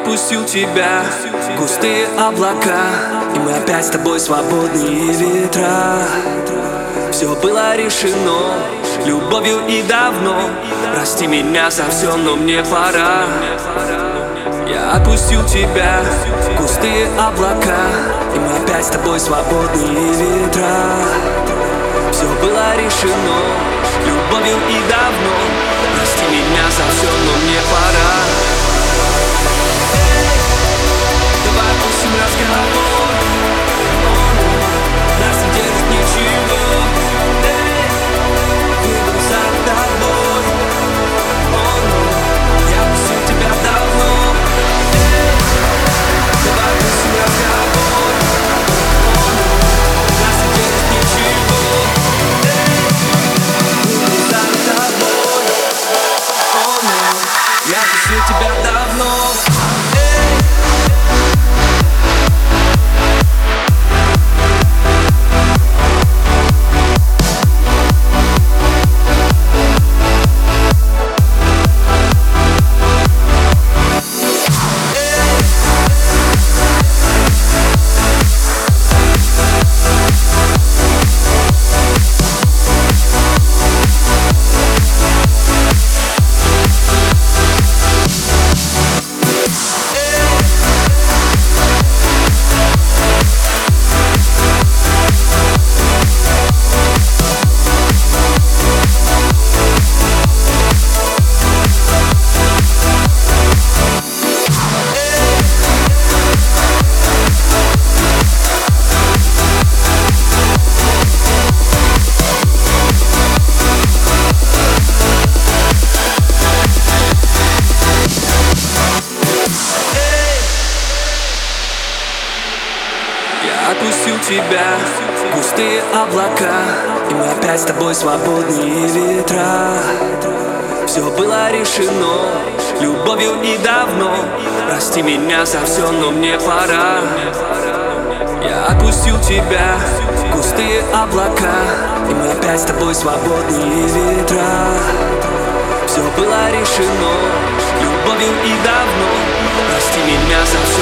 отпустил тебя. Густые облака. И мы опять с тобой свободные ветра. Все было решено. Любовью и давно. Прости меня за все, но мне пора. Я отпустил тебя. Густые облака. И мы опять с тобой свободные ветра. Все было решено. Любовью и давно. Прости меня за все, но мне отпустил тебя. Густые облака И мы опять с тобой свободные ветра. Все было решено Любовью и давно. Прости меня за все, но мне пора. Я отпустил тебя. Густые облака И мы опять с тобой свободные ветра. Все было решено Любовью и давно. Прости меня за все,